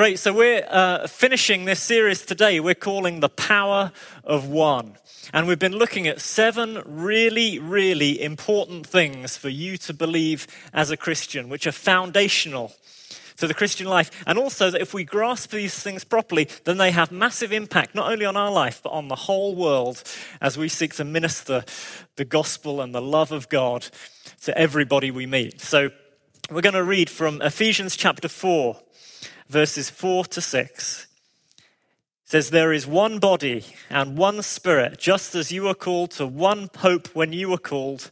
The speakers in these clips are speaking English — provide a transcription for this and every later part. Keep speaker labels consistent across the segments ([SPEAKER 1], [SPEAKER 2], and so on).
[SPEAKER 1] Great. So we're uh, finishing this series today. We're calling The Power of One. And we've been looking at seven really, really important things for you to believe as a Christian, which are foundational to the Christian life. And also that if we grasp these things properly, then they have massive impact, not only on our life, but on the whole world as we seek to minister the gospel and the love of God to everybody we meet. So we're going to read from Ephesians chapter 4 verses 4 to 6. It says, There is one body and one spirit, just as you were called to one hope when you were called.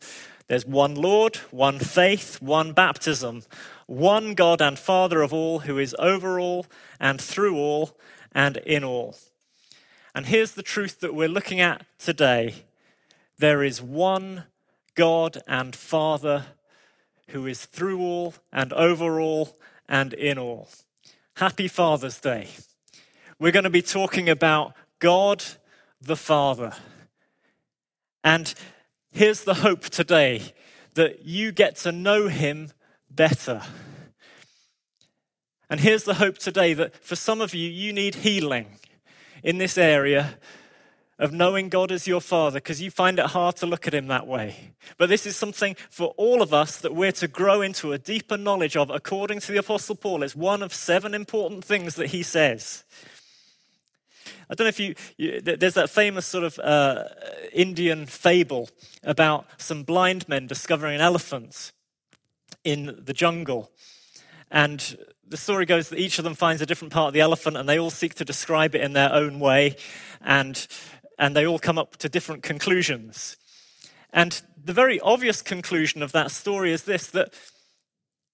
[SPEAKER 1] There's one Lord, one faith, one baptism, one God and Father of all, who is over all and through all and in all. And here's the truth that we're looking at today there is one God and Father who is through all and over all and in all. Happy Father's Day. We're going to be talking about God the Father. And here's the hope today that you get to know him better. And here's the hope today that for some of you, you need healing in this area of knowing God as your Father because you find it hard to look at Him that way. But this is something for all of us that we're to grow into a deeper knowledge of, according to the Apostle Paul. It's one of seven important things that he says. I don't know if you, you there's that famous sort of uh, Indian fable about some blind men discovering elephants in the jungle. And the story goes that each of them finds a different part of the elephant and they all seek to describe it in their own way. And and they all come up to different conclusions. And the very obvious conclusion of that story is this that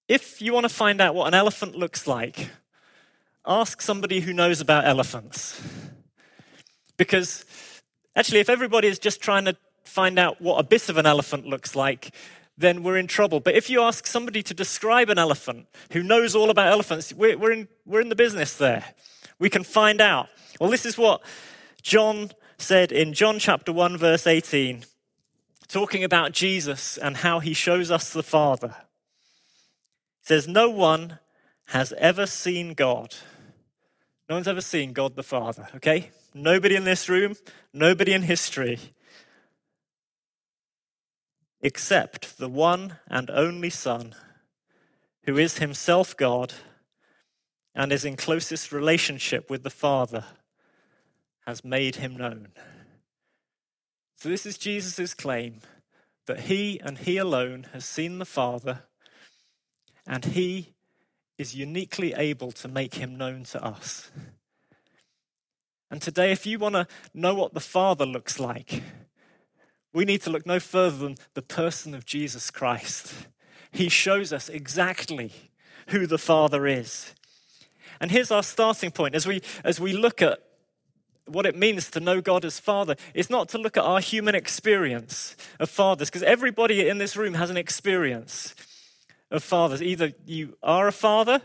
[SPEAKER 1] if you want to find out what an elephant looks like, ask somebody who knows about elephants. Because actually, if everybody is just trying to find out what a bit of an elephant looks like, then we're in trouble. But if you ask somebody to describe an elephant who knows all about elephants, we're, we're, in, we're in the business there. We can find out. Well, this is what John said in John chapter 1, verse 18, talking about Jesus and how he shows us the Father. Says, No one has ever seen God. No one's ever seen God the Father, okay? Nobody in this room, nobody in history, except the one and only Son, who is himself God and is in closest relationship with the Father has made him known. So, this is Jesus' claim that he and he alone has seen the Father, and he is uniquely able to make him known to us. And today, if you want to know what the Father looks like, we need to look no further than the person of Jesus Christ. He shows us exactly who the Father is. And here's our starting point as we, as we look at what it means to know God as Father is not to look at our human experience of fathers, because everybody in this room has an experience of fathers. Either you are a father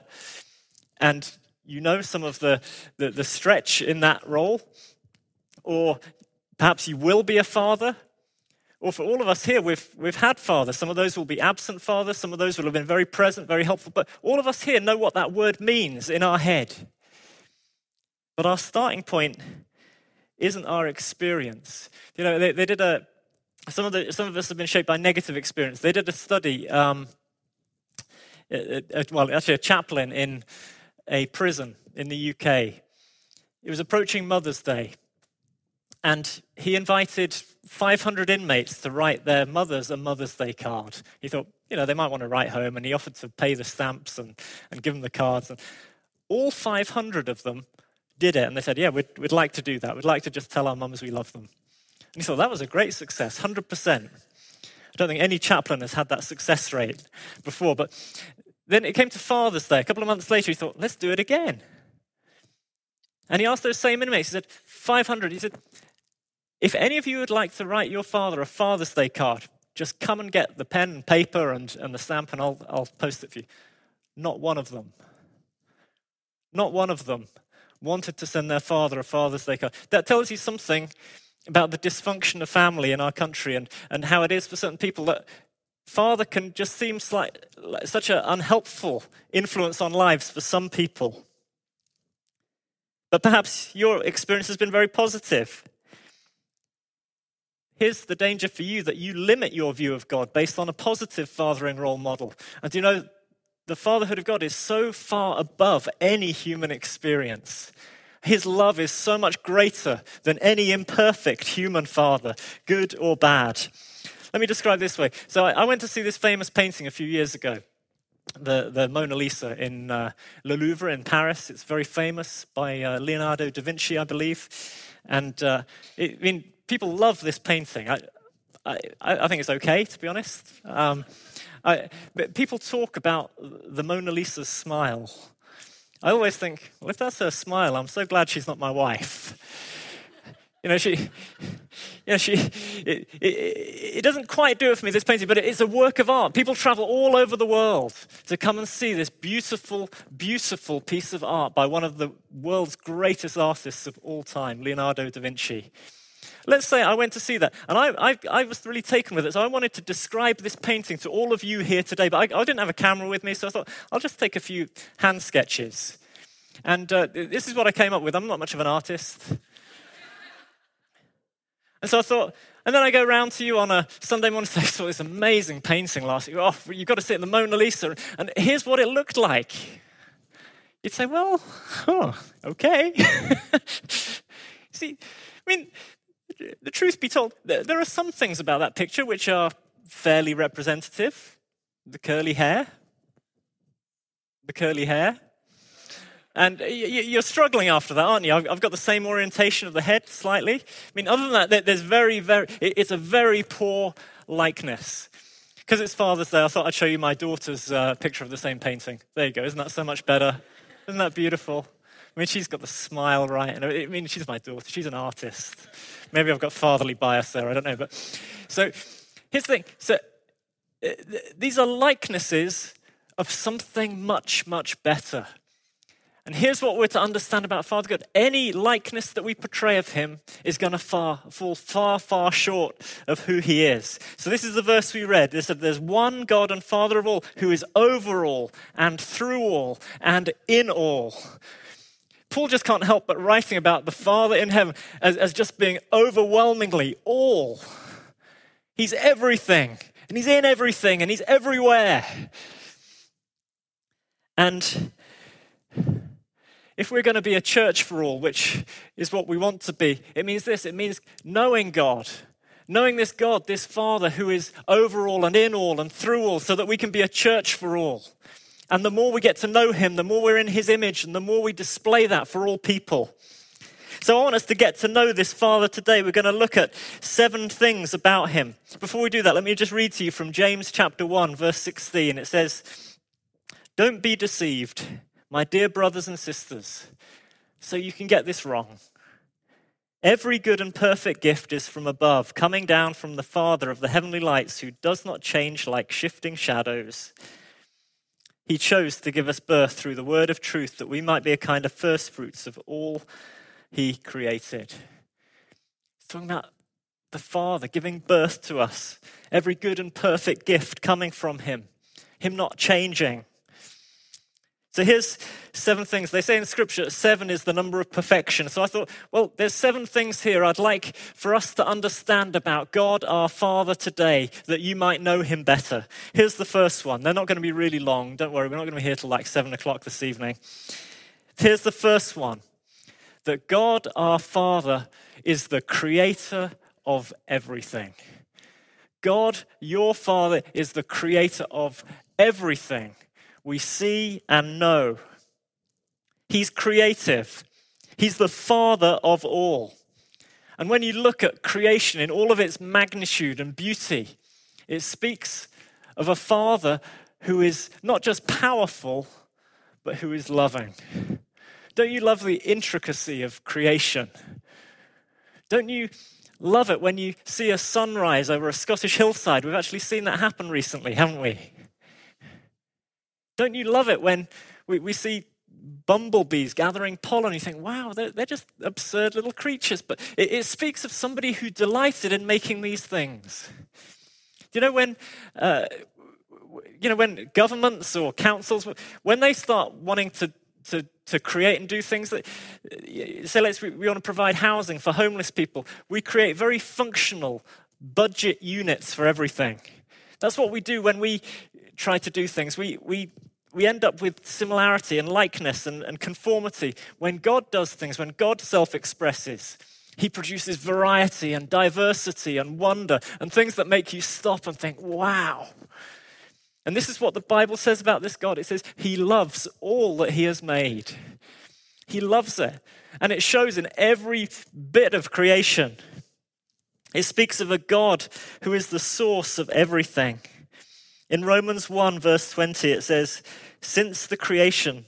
[SPEAKER 1] and you know some of the, the, the stretch in that role, or perhaps you will be a father. Or for all of us here, we've, we've had fathers. Some of those will be absent fathers, some of those will have been very present, very helpful. But all of us here know what that word means in our head. But our starting point isn't our experience. You know, they, they did a, some of, the, some of us have been shaped by negative experience. They did a study, um, well, actually, a chaplain in a prison in the UK. It was approaching Mother's Day, and he invited 500 inmates to write their mothers a Mother's Day card. He thought, you know, they might want to write home, and he offered to pay the stamps and, and give them the cards. And all 500 of them did it and they said, Yeah, we'd, we'd like to do that. We'd like to just tell our mums we love them. And he thought, That was a great success, 100%. I don't think any chaplain has had that success rate before. But then it came to Father's Day. A couple of months later, he thought, Let's do it again. And he asked those same inmates, he said, 500. He said, If any of you would like to write your father a Father's Day card, just come and get the pen and paper and, and the stamp, and I'll, I'll post it for you. Not one of them. Not one of them wanted to send their father a Father's Day card. That tells you something about the dysfunction of family in our country and, and how it is for certain people that father can just seem like, like such an unhelpful influence on lives for some people. But perhaps your experience has been very positive. Here's the danger for you that you limit your view of God based on a positive fathering role model. And you know, the fatherhood of God is so far above any human experience. His love is so much greater than any imperfect human father, good or bad. Let me describe this way. So I went to see this famous painting a few years ago the, the Mona Lisa in uh, Le Louvre in Paris. It's very famous by uh, Leonardo da Vinci, I believe. And uh, it, I mean, people love this painting. I, I, I think it's okay, to be honest. Um, I, but people talk about the Mona Lisa's smile. I always think, well, if that's her smile, I'm so glad she's not my wife. You know, she, you know, she, it, it, it, doesn't quite do it for me, this painting, but it's a work of art. People travel all over the world to come and see this beautiful, beautiful piece of art by one of the world's greatest artists of all time, Leonardo da Vinci. Let's say I went to see that, and I, I, I was really taken with it. So I wanted to describe this painting to all of you here today, but I, I didn't have a camera with me, so I thought I'll just take a few hand sketches. And uh, this is what I came up with. I'm not much of an artist. And so I thought, and then I go round to you on a Sunday morning and I saw this amazing painting last week. Oh, you've got to see it the Mona Lisa. And here's what it looked like. You'd say, well, oh, okay. See, I mean, the truth be told, there are some things about that picture which are fairly representative. The curly hair. The curly hair. And you're struggling after that, aren't you? I've got the same orientation of the head slightly. I mean, other than that, there's very, very, it's a very poor likeness. Because it's Father's Day, I thought I'd show you my daughter's uh, picture of the same painting. There you go. Isn't that so much better? Isn't that beautiful? I mean, she's got the smile right. And I mean, she's my daughter. She's an artist. Maybe I've got fatherly bias there. I don't know. But so here's the thing. So uh, these are likenesses of something much, much better. And here's what we're to understand about Father God any likeness that we portray of him is going to far, fall far, far short of who he is. So, this is the verse we read. It said, There's one God and Father of all who is over all and through all and in all. Paul just can't help but writing about the Father in heaven as, as just being overwhelmingly all. He's everything, and He's in everything, and He's everywhere. And if we're going to be a church for all, which is what we want to be, it means this it means knowing God, knowing this God, this Father who is over all and in all and through all, so that we can be a church for all. And the more we get to know Him, the more we're in His image, and the more we display that for all people. So I want us to get to know this Father today. We're going to look at seven things about Him. Before we do that, let me just read to you from James chapter 1, verse 16. It says, Don't be deceived my dear brothers and sisters, so you can get this wrong. Every good and perfect gift is from above, coming down from the Father of the heavenly lights, who does not change like shifting shadows. He chose to give us birth through the word of truth, that we might be a kind of first fruits of all he created. He's talking about the Father giving birth to us, every good and perfect gift coming from him, him not changing. So here's seven things. They say in scripture, seven is the number of perfection. So I thought, well, there's seven things here I'd like for us to understand about God our Father today that you might know him better. Here's the first one. They're not going to be really long. Don't worry, we're not going to be here till like seven o'clock this evening. Here's the first one that God our Father is the creator of everything. God, your Father, is the creator of everything we see and know. He's creative, He's the Father of all. And when you look at creation in all of its magnitude and beauty, it speaks of a Father who is not just powerful, but who is loving. Don't you love the intricacy of creation? Don't you love it when you see a sunrise over a Scottish hillside? We've actually seen that happen recently, haven't we? Don't you love it when we, we see bumblebees gathering pollen? You think, wow, they're, they're just absurd little creatures. But it, it, speaks of somebody who delighted in making these things. You know, when. Uh, you know, when governments or councils, when they start wanting to to, to create and do things that, say, let's, we want to provide housing for homeless people. We create very functional budget units for everything. That's what we do when we try to do things. We, we, we end up with similarity and likeness and, and conformity. When God does things, when God self expresses, He produces variety and diversity and wonder and things that make you stop and think, wow. And this is what the Bible says about this God it says, He loves all that He has made. He loves it. And it shows in every bit of creation. It speaks of a God who is the source of everything. In Romans 1, verse 20, it says, Since the creation,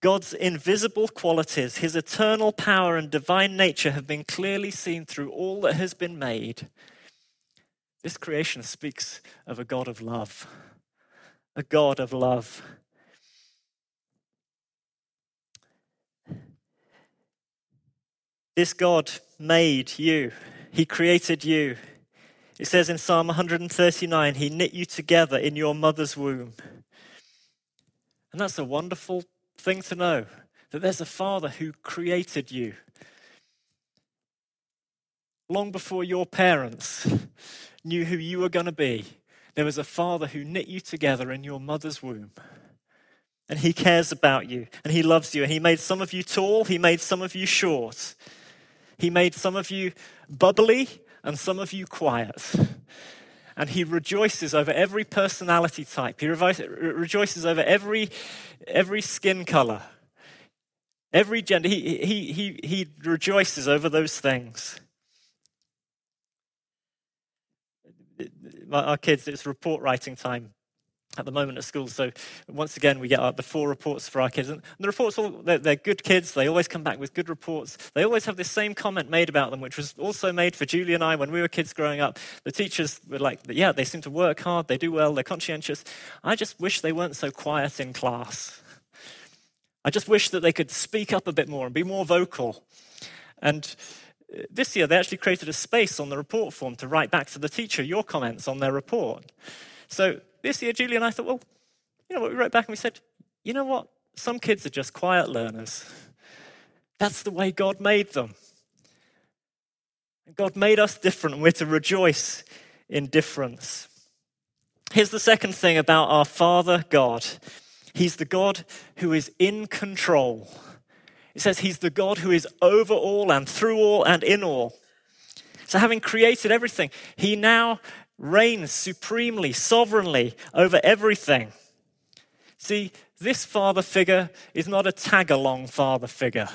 [SPEAKER 1] God's invisible qualities, his eternal power and divine nature have been clearly seen through all that has been made. This creation speaks of a God of love. A God of love. This God made you he created you. It says in Psalm 139, He knit you together in your mother's womb. And that's a wonderful thing to know that there's a Father who created you. Long before your parents knew who you were going to be, there was a Father who knit you together in your mother's womb. And He cares about you and He loves you. And He made some of you tall, He made some of you short. He made some of you bubbly and some of you quiet. And he rejoices over every personality type. He rejoices over every, every skin color, every gender. He, he, he, he rejoices over those things. Our kids, it's report writing time at the moment at school. So once again, we get the four reports for our kids. And the reports, all, they're, they're, good kids. They always come back with good reports. They always have this same comment made about them, which was also made for Julie and I when we were kids growing up. The teachers were like, yeah, they seem to work hard. They do well. They're conscientious. I just wish they weren't so quiet in class. I just wish that they could speak up a bit more and be more vocal. And uh, this year, they actually created a space on the report form to write back to the teacher your comments on their report. So this year, Julie and I thought, well, you know what? We wrote back and we said, you know what? Some kids are just quiet learners. That's the way God made them. God made us different, and we're to rejoice in difference. Here's the second thing about our Father God He's the God who is in control. It says He's the God who is over all and through all and in all. So, having created everything, He now reigns supremely, sovereignly over everything. See, this father figure is not a tag along father figure.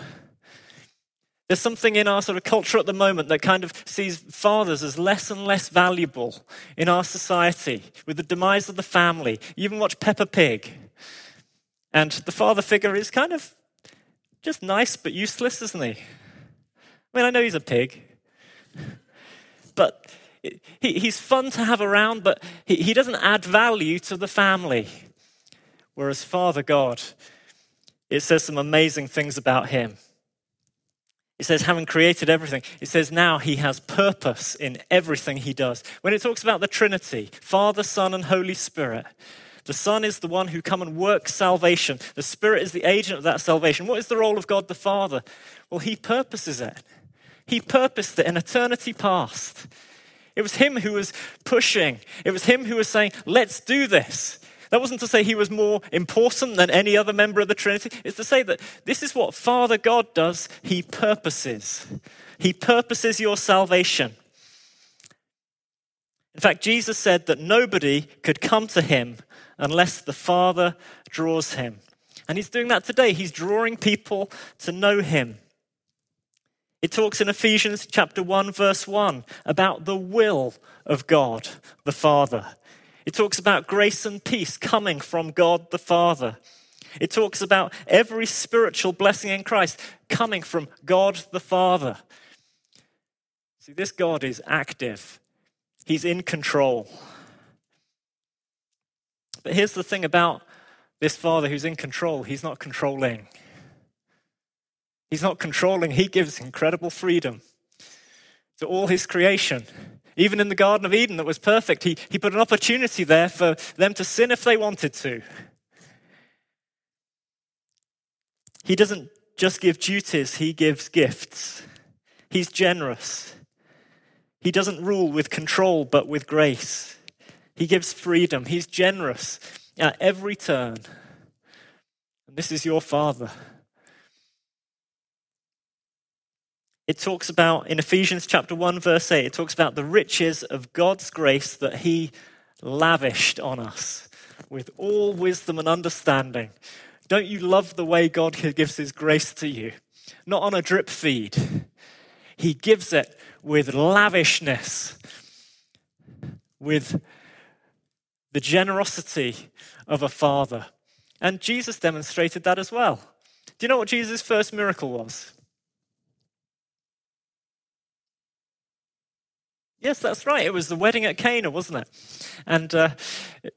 [SPEAKER 1] There's something in our sort of culture at the moment that kind of sees fathers as less and less valuable in our society with the demise of the family. You even watch Peppa Pig. And the father figure is kind of just nice but useless, isn't he? I mean, I know he's a pig. But he, he's fun to have around, but he, he doesn't add value to the family. Whereas Father God, it says some amazing things about him. It says, having created everything, it says now he has purpose in everything he does. When it talks about the Trinity, Father, Son, and Holy Spirit, the Son is the one who come and works salvation. The Spirit is the agent of that salvation. What is the role of God the Father? Well, he purposes it. He purposed it in eternity past. It was him who was pushing. It was him who was saying, let's do this. That wasn't to say he was more important than any other member of the Trinity. It's to say that this is what Father God does. He purposes. He purposes your salvation. In fact, Jesus said that nobody could come to him unless the Father draws him. And he's doing that today. He's drawing people to know him. It talks in Ephesians chapter 1 verse 1 about the will of God the Father. It talks about grace and peace coming from God the Father. It talks about every spiritual blessing in Christ coming from God the Father. See, this God is active, He's in control. But here's the thing about this Father who's in control He's not controlling. He's not controlling, he gives incredible freedom to all his creation. Even in the Garden of Eden, that was perfect, he, he put an opportunity there for them to sin if they wanted to. He doesn't just give duties, he gives gifts. He's generous. He doesn't rule with control, but with grace. He gives freedom. He's generous at every turn. And this is your Father. It talks about, in Ephesians chapter 1, verse 8, it talks about the riches of God's grace that He lavished on us with all wisdom and understanding. Don't you love the way God gives His grace to you? Not on a drip feed. He gives it with lavishness, with the generosity of a father. And Jesus demonstrated that as well. Do you know what Jesus' first miracle was? Yes, that's right. It was the wedding at Cana, wasn't it? And uh,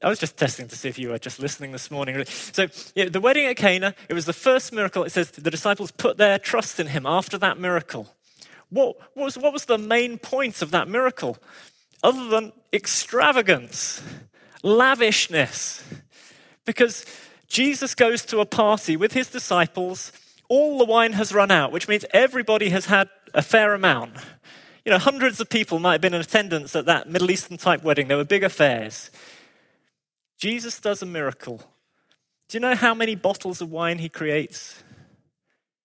[SPEAKER 1] I was just testing to see if you were just listening this morning. So, yeah, the wedding at Cana, it was the first miracle. It says the disciples put their trust in him after that miracle. What, what, was, what was the main point of that miracle? Other than extravagance, lavishness. Because Jesus goes to a party with his disciples, all the wine has run out, which means everybody has had a fair amount. You know, hundreds of people might have been in attendance at that Middle Eastern type wedding. There were big affairs. Jesus does a miracle. Do you know how many bottles of wine he creates?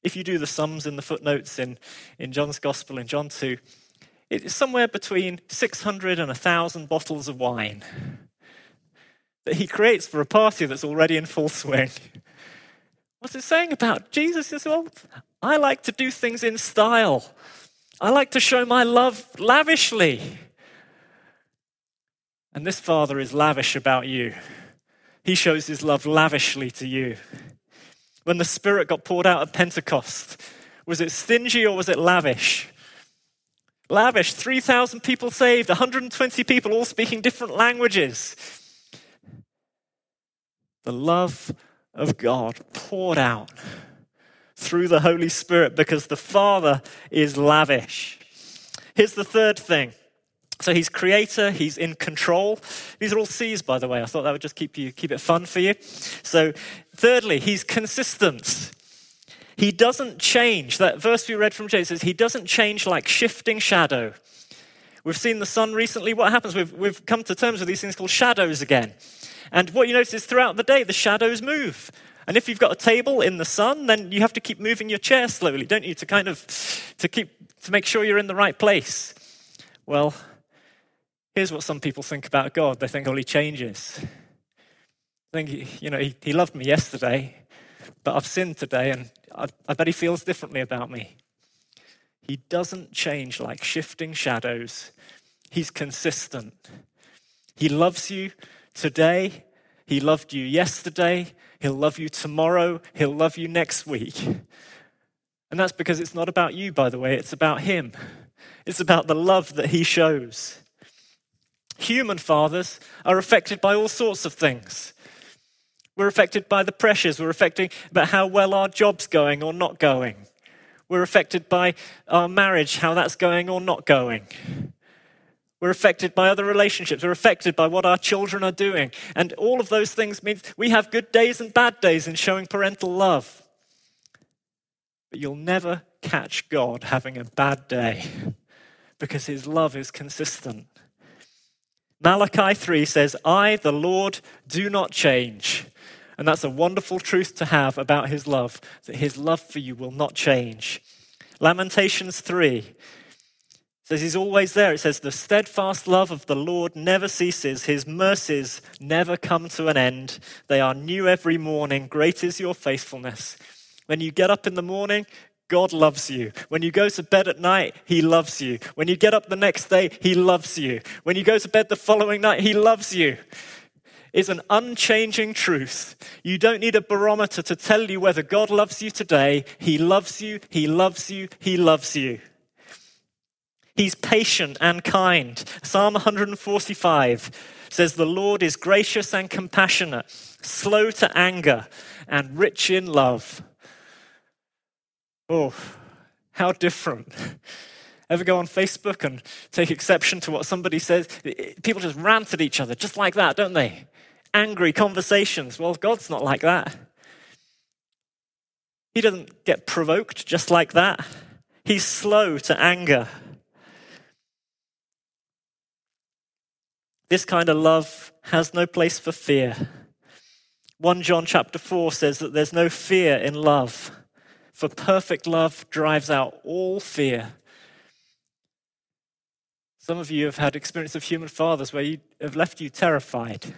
[SPEAKER 1] If you do the sums in the footnotes in, in John's Gospel in John 2, it's somewhere between 600 and 1,000 bottles of wine that he creates for a party that's already in full swing. What's it saying about Jesus as well? I like to do things in style. I like to show my love lavishly. And this Father is lavish about you. He shows his love lavishly to you. When the Spirit got poured out at Pentecost, was it stingy or was it lavish? Lavish, 3,000 people saved, 120 people all speaking different languages. The love of God poured out through the Holy Spirit because the Father is lavish. Here's the third thing. So he's creator, he's in control. These are all C's, by the way. I thought that would just keep you keep it fun for you. So, thirdly, he's consistent. He doesn't change. That verse we read from James says he doesn't change like shifting shadow. We've seen the sun recently. What happens? We've, we've come to terms with these things called shadows again. And what you notice is throughout the day, the shadows move. And if you've got a table in the sun, then you have to keep moving your chair slowly, don't you, to kind of to keep to make sure you're in the right place. Well, here's what some people think about God. They think, oh, he changes. I think, you know, he, he loved me yesterday, but I've sinned today, and I, I bet he feels differently about me. He doesn't change like shifting shadows. He's consistent. He loves you today. He loved you yesterday. He'll love you tomorrow. He'll love you next week. And that's because it's not about you, by the way, it's about Him. It's about the love that He shows. Human fathers are affected by all sorts of things. We're affected by the pressures. We're affected by how well our job's going or not going. We're affected by our marriage, how that's going or not going. We're affected by other relationships. We're affected by what our children are doing. And all of those things means we have good days and bad days in showing parental love. But you'll never catch God having a bad day because his love is consistent. Malachi 3 says, I, the Lord, do not change. And that's a wonderful truth to have about his love, that his love for you will not change. Lamentations 3 says he's always there. It says, The steadfast love of the Lord never ceases, his mercies never come to an end. They are new every morning. Great is your faithfulness. When you get up in the morning, God loves you. When you go to bed at night, He loves you. When you get up the next day, He loves you. When you go to bed the following night, He loves you. It's an unchanging truth. You don't need a barometer to tell you whether God loves you today. He loves you, He loves you, He loves you. He's patient and kind. Psalm 145 says, The Lord is gracious and compassionate, slow to anger, and rich in love. Oh, how different. Ever go on Facebook and take exception to what somebody says? People just rant at each other just like that, don't they? Angry conversations. Well, God's not like that. He doesn't get provoked just like that. He's slow to anger. This kind of love has no place for fear. 1 John chapter 4 says that there's no fear in love, for perfect love drives out all fear. Some of you have had experience of human fathers where you have left you terrified.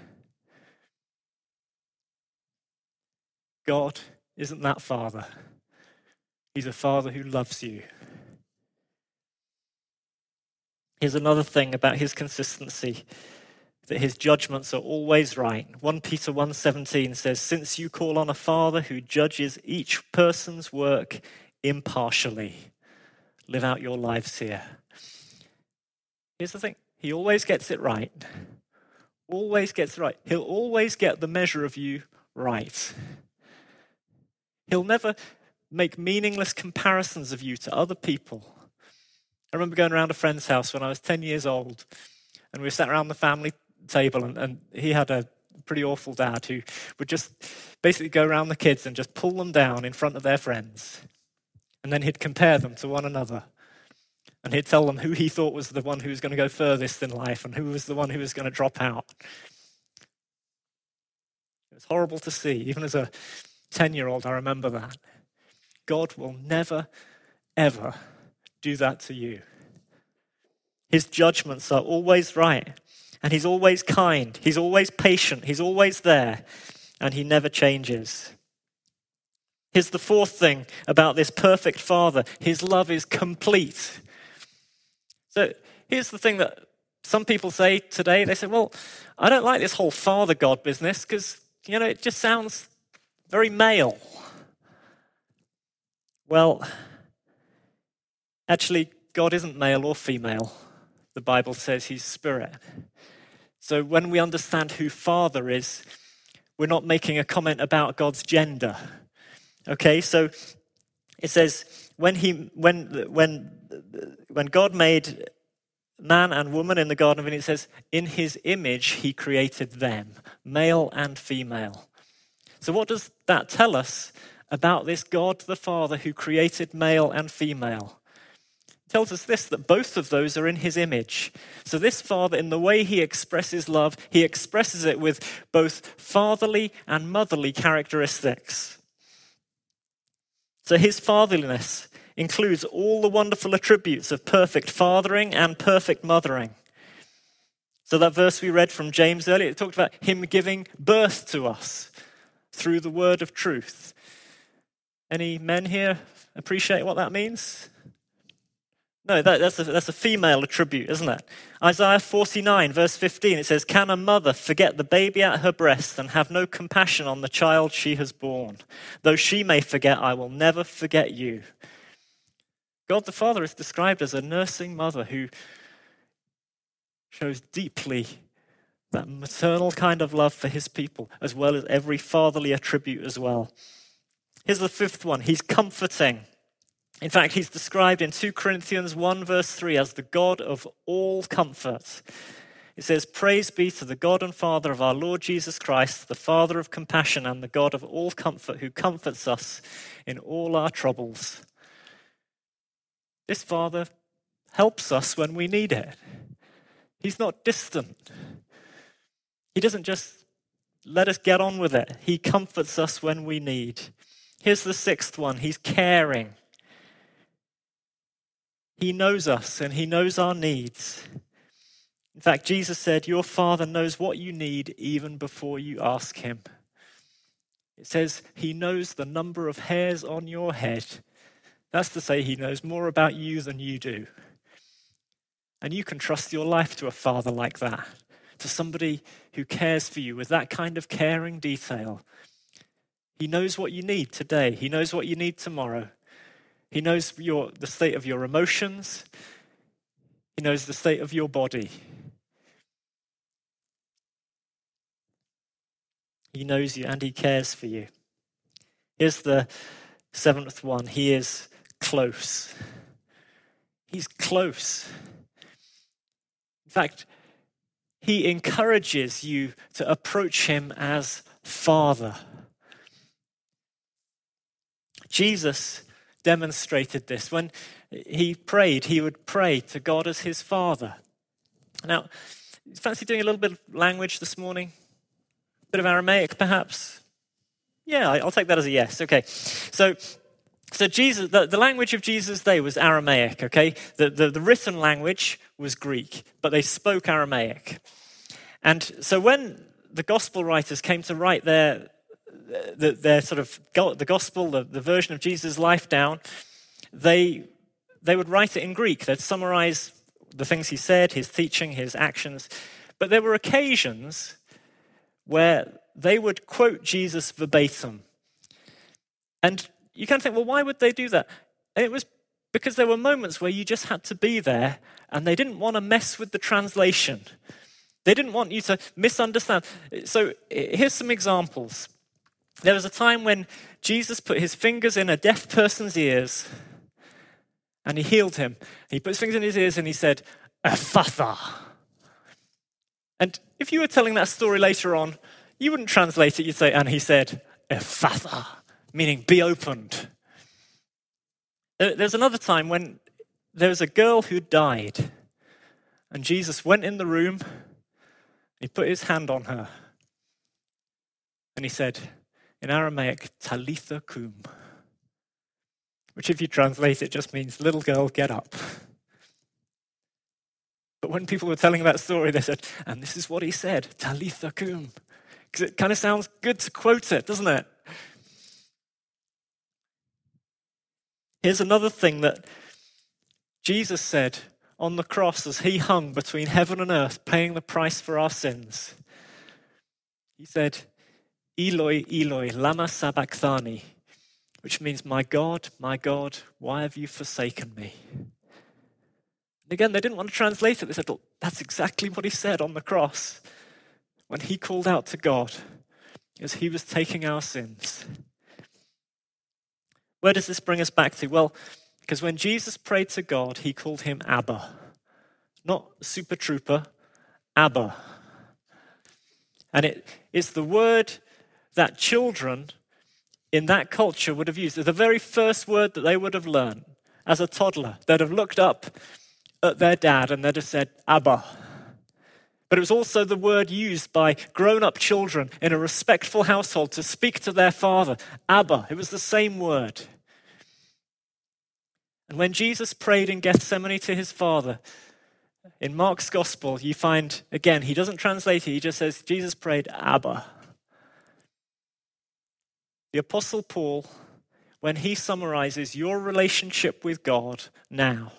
[SPEAKER 1] God isn't that father. He's a father who loves you. Here's another thing about his consistency that his judgments are always right. 1 Peter 1:17 says, "Since you call on a father who judges each person's work impartially, live out your lives here." Here's the thing He always gets it right. Always gets it right. He'll always get the measure of you right. He'll never make meaningless comparisons of you to other people. I remember going around a friend's house when I was 10 years old, and we sat around the family table, and, and he had a pretty awful dad who would just basically go around the kids and just pull them down in front of their friends. And then he'd compare them to one another. And he'd tell them who he thought was the one who was going to go furthest in life and who was the one who was going to drop out. It was horrible to see. Even as a 10 year old, I remember that. God will never, ever do that to you. His judgments are always right, and he's always kind, he's always patient, he's always there, and he never changes. Here's the fourth thing about this perfect Father his love is complete. So here's the thing that some people say today they say, well, I don't like this whole Father God business because, you know, it just sounds very male. Well, actually, God isn't male or female. The Bible says he's spirit. So when we understand who Father is, we're not making a comment about God's gender. Okay, so it says when he when when when God made man and woman in the Garden of Eden, it says, in his image he created them, male and female. So, what does that tell us about this God the Father who created male and female? Tells us this that both of those are in his image. So, this Father, in the way he expresses love, he expresses it with both fatherly and motherly characteristics. So, his fatherliness includes all the wonderful attributes of perfect fathering and perfect mothering. So, that verse we read from James earlier, it talked about him giving birth to us through the word of truth. Any men here appreciate what that means? No, that, that's, a, that's a female attribute, isn't it? Isaiah 49, verse 15, it says, Can a mother forget the baby at her breast and have no compassion on the child she has borne? Though she may forget, I will never forget you. God the Father is described as a nursing mother who shows deeply that maternal kind of love for his people, as well as every fatherly attribute as well. Here's the fifth one He's comforting. In fact, he's described in 2 Corinthians 1, verse 3, as the God of all comfort. It says, Praise be to the God and Father of our Lord Jesus Christ, the Father of compassion and the God of all comfort, who comforts us in all our troubles. This Father helps us when we need it. He's not distant. He doesn't just let us get on with it, He comforts us when we need. Here's the sixth one He's caring. He knows us and He knows our needs. In fact, Jesus said, Your Father knows what you need even before you ask Him. It says, He knows the number of hairs on your head. That's to say, He knows more about you than you do. And you can trust your life to a Father like that to somebody who cares for you with that kind of caring detail. He knows what you need today, He knows what you need tomorrow. He knows your, the state of your emotions, He knows the state of your body. He knows you and He cares for you. Here's the seventh one He is close. He's close. In fact, he encourages you to approach him as Father. Jesus demonstrated this. When he prayed, he would pray to God as his Father. Now, fancy doing a little bit of language this morning? A bit of Aramaic, perhaps? Yeah, I'll take that as a yes. Okay. So, so Jesus, the, the language of Jesus' day was Aramaic, okay? The, the, the written language was Greek, but they spoke Aramaic. And so when the gospel writers came to write their, their, their sort of the gospel, the, the version of Jesus' life down, they, they would write it in Greek. They'd summarize the things he said, his teaching, his actions. But there were occasions where they would quote Jesus verbatim. And you of think, well, why would they do that? And it was because there were moments where you just had to be there and they didn't want to mess with the translation. They didn't want you to misunderstand. So here's some examples. There was a time when Jesus put his fingers in a deaf person's ears and he healed him. He put his fingers in his ears and he said, Ephphatha. And if you were telling that story later on, you wouldn't translate it. You'd say, and he said, Ephphatha, meaning be opened. There's another time when there was a girl who died, and Jesus went in the room, he put his hand on her, and he said, in Aramaic, Talitha kum, which, if you translate it, just means little girl, get up. But when people were telling that story, they said, and this is what he said, Talitha kum. Because it kind of sounds good to quote it, doesn't it? Here's another thing that Jesus said on the cross as he hung between heaven and earth, paying the price for our sins. He said, Eloi, Eloi, lama sabachthani, which means, My God, my God, why have you forsaken me? And again, they didn't want to translate it. They said, That's exactly what he said on the cross when he called out to God as he was taking our sins. Where does this bring us back to? Well, because when Jesus prayed to God, he called him Abba. Not Super Trooper, Abba. And it is the word that children in that culture would have used. The very first word that they would have learned as a toddler. They'd have looked up at their dad and they'd have said, Abba. But it was also the word used by grown up children in a respectful household to speak to their father, Abba. It was the same word. And when Jesus prayed in Gethsemane to his father, in Mark's gospel, you find, again, he doesn't translate it, he just says, Jesus prayed, Abba. The Apostle Paul, when he summarizes your relationship with God now,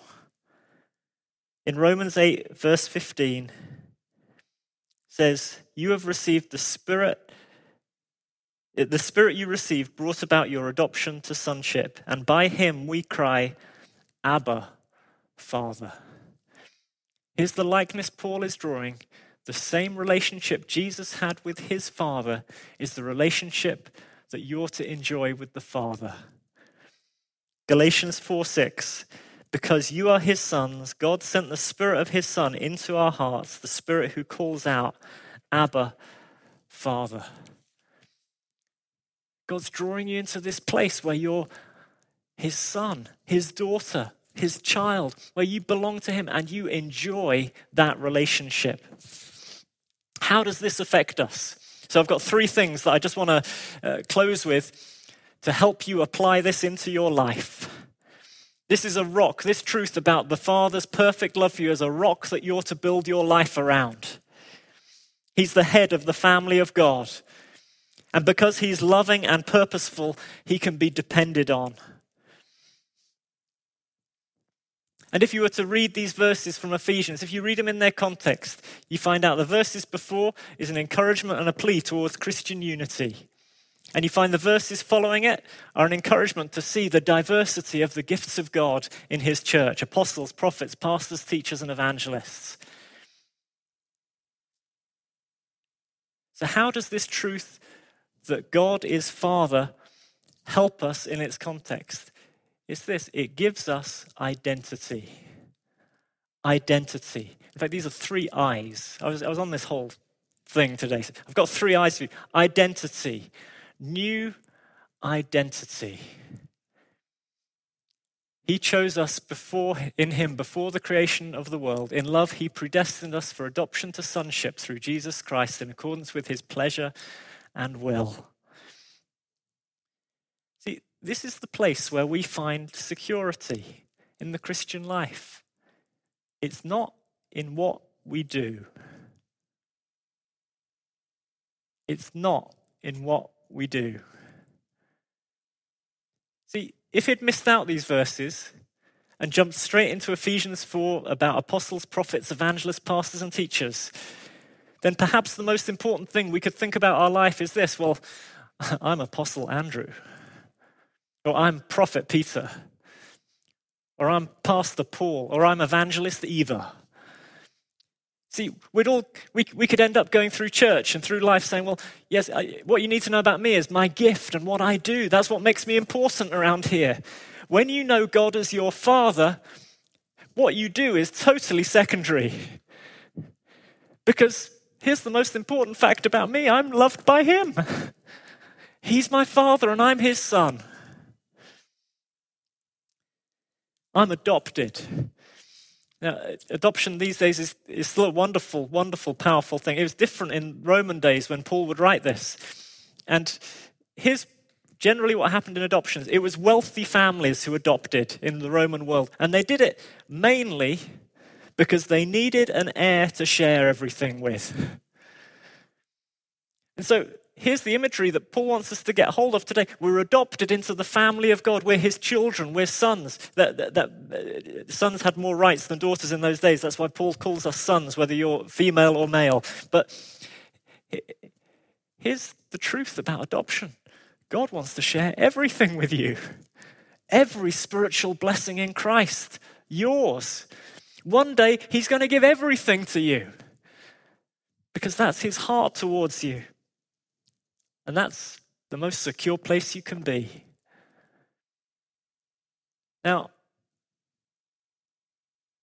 [SPEAKER 1] in Romans 8, verse 15, says, You have received the Spirit. The Spirit you received brought about your adoption to sonship, and by him we cry, Abba, Father. Here's the likeness Paul is drawing. The same relationship Jesus had with his Father is the relationship that you're to enjoy with the Father. Galatians 4 6. Because you are his sons, God sent the Spirit of his Son into our hearts, the Spirit who calls out, Abba, Father. God's drawing you into this place where you're his son, his daughter, his child, where you belong to him and you enjoy that relationship. How does this affect us? So I've got three things that I just want to uh, close with to help you apply this into your life. This is a rock. This truth about the Father's perfect love for you is a rock that you're to build your life around. He's the head of the family of God. And because he's loving and purposeful, he can be depended on. And if you were to read these verses from Ephesians, if you read them in their context, you find out the verses before is an encouragement and a plea towards Christian unity. And you find the verses following it are an encouragement to see the diversity of the gifts of God in his church apostles, prophets, pastors, teachers, and evangelists. So, how does this truth that God is Father help us in its context? It's this it gives us identity. Identity. In fact, these are three eyes. I was, I was on this whole thing today. I've got three eyes for you identity, new identity. He chose us before in him before the creation of the world. In love he predestined us for adoption to sonship through Jesus Christ in accordance with his pleasure and will. This is the place where we find security in the Christian life. It's not in what we do. It's not in what we do. See, if he'd missed out these verses and jumped straight into Ephesians 4 about apostles, prophets, evangelists, pastors, and teachers, then perhaps the most important thing we could think about our life is this well, I'm Apostle Andrew, or I'm Prophet Peter, or I'm Pastor Paul, or I'm Evangelist Eva. See, we'd all, we, we could end up going through church and through life saying, well, yes, I, what you need to know about me is my gift and what I do. That's what makes me important around here. When you know God as your father, what you do is totally secondary. Because here's the most important fact about me I'm loved by him. He's my father and I'm his son. I'm adopted. Now, adoption these days is, is still a wonderful, wonderful, powerful thing. It was different in Roman days when Paul would write this. And here's generally what happened in adoptions it was wealthy families who adopted in the Roman world. And they did it mainly because they needed an heir to share everything with. And so here's the imagery that Paul wants us to get hold of today. We're adopted into the family of God. We're his children. We're sons. That, that, that, uh, sons had more rights than daughters in those days. That's why Paul calls us sons, whether you're female or male. But here's the truth about adoption God wants to share everything with you. Every spiritual blessing in Christ, yours. One day, he's going to give everything to you because that's his heart towards you. And that's the most secure place you can be. Now,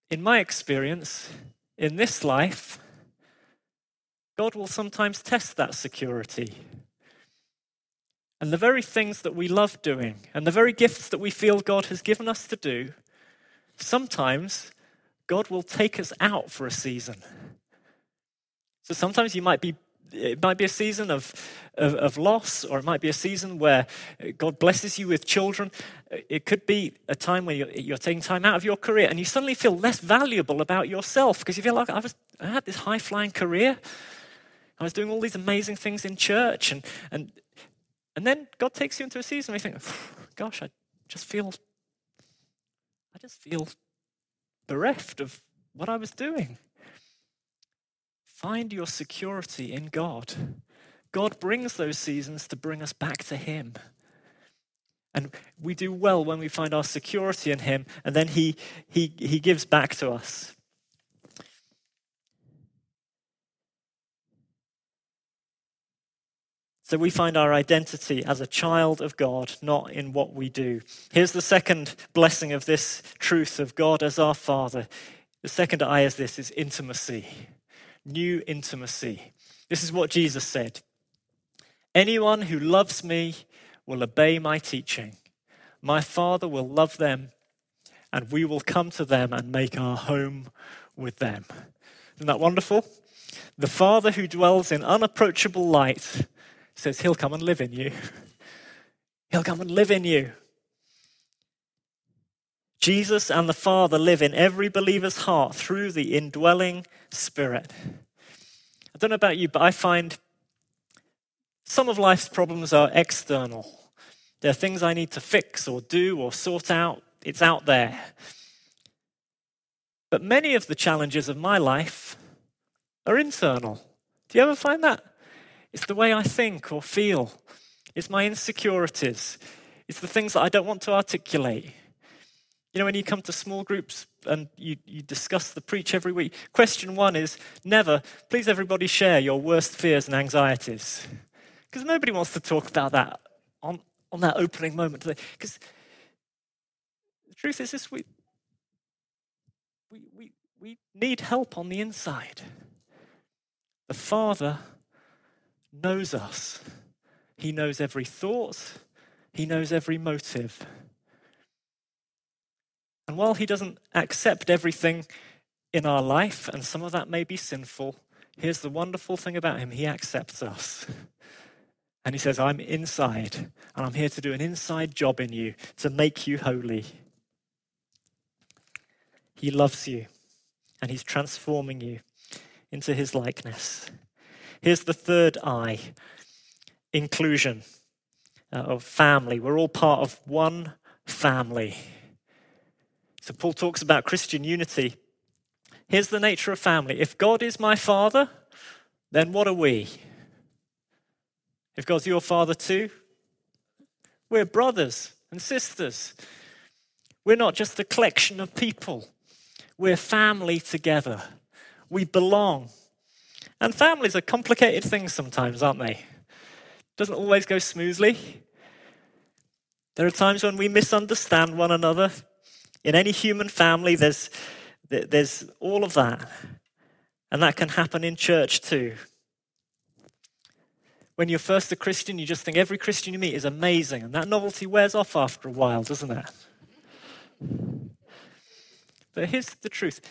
[SPEAKER 1] in my experience, in this life, God will sometimes test that security. And the very things that we love doing and the very gifts that we feel God has given us to do, sometimes God will take us out for a season. So sometimes you might be it might be a season of, of, of, loss, or it might be a season where uh, God blesses you with children. Uh, it could be a time when you're, you're taking time out of your career and you suddenly feel less valuable about yourself because you feel like I, was, I had this high flying career. I was doing all these amazing things in church. And, and, and then God takes you into a season where you think, gosh, I just feel, I just feel bereft of what I was doing. Find your security in God. God brings those seasons to bring us back to Him. And we do well when we find our security in Him, and then He, he, he gives back to us. So we find our identity as a child of God, not in what we do. Here's the second blessing of this truth of God as our Father. The second I is this is intimacy new intimacy. This is what Jesus said Anyone who loves me will obey my teaching. My Father will love them, and we will come to them and make our home with them. Isn't that wonderful? The Father who dwells in unapproachable light says he'll come and live in you. He'll come and live in you. Jesus and the Father live in every believer's heart through the indwelling Spirit. I don't know about you, but I find some of life's problems are external. There are things I need to fix or do or sort out. It's out there. But many of the challenges of my life are internal. Do you ever find that? It's the way I think or feel, it's my insecurities, it's the things that I don't want to articulate. You know, when you come to small groups and you, you discuss the preach every week, question one is never, please everybody share your worst fears and anxieties. Because nobody wants to talk about that on, on that opening moment. Because the truth is this we, we, we, we need help on the inside. The Father knows us, He knows every thought, He knows every motive. And while He doesn't accept everything in our life, and some of that may be sinful, here's the wonderful thing about Him He accepts us. And He says, I'm inside, and I'm here to do an inside job in you to make you holy. He loves you, and He's transforming you into His likeness. Here's the third I inclusion uh, of family. We're all part of one family. So Paul talks about Christian unity. Here's the nature of family. If God is my father, then what are we? If God's your father too, we're brothers and sisters. We're not just a collection of people, we're family together. We belong. And families are complicated things sometimes, aren't they? Doesn't always go smoothly. There are times when we misunderstand one another. In any human family, there's, there's all of that. And that can happen in church too. When you're first a Christian, you just think every Christian you meet is amazing, and that novelty wears off after a while, doesn't it? But here's the truth.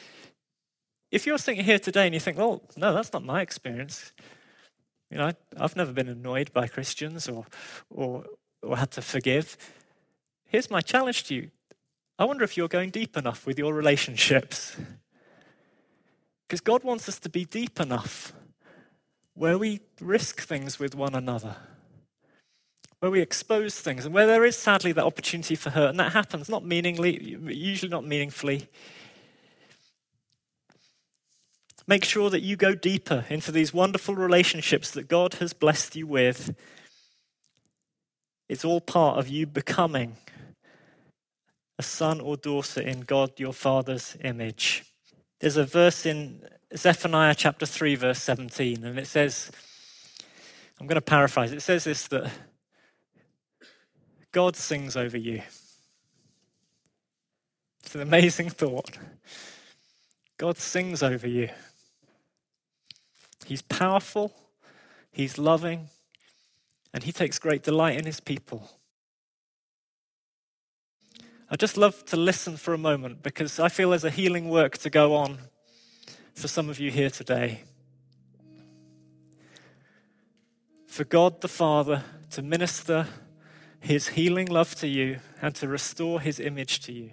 [SPEAKER 1] If you're sitting here today and you think, well, no, that's not my experience. You know, I've never been annoyed by Christians or, or, or had to forgive. Here's my challenge to you I wonder if you're going deep enough with your relationships. Because God wants us to be deep enough where we risk things with one another, where we expose things, and where there is sadly that opportunity for hurt. And that happens, not meaningly, usually not meaningfully. Make sure that you go deeper into these wonderful relationships that God has blessed you with. It's all part of you becoming a son or daughter in God your Father's image. There's a verse in Zephaniah chapter 3, verse 17, and it says, I'm going to paraphrase, it says this that God sings over you. It's an amazing thought. God sings over you. He's powerful, He's loving, and He takes great delight in His people. I'd just love to listen for a moment because I feel there's a healing work to go on for some of you here today. For God the Father to minister his healing love to you and to restore his image to you.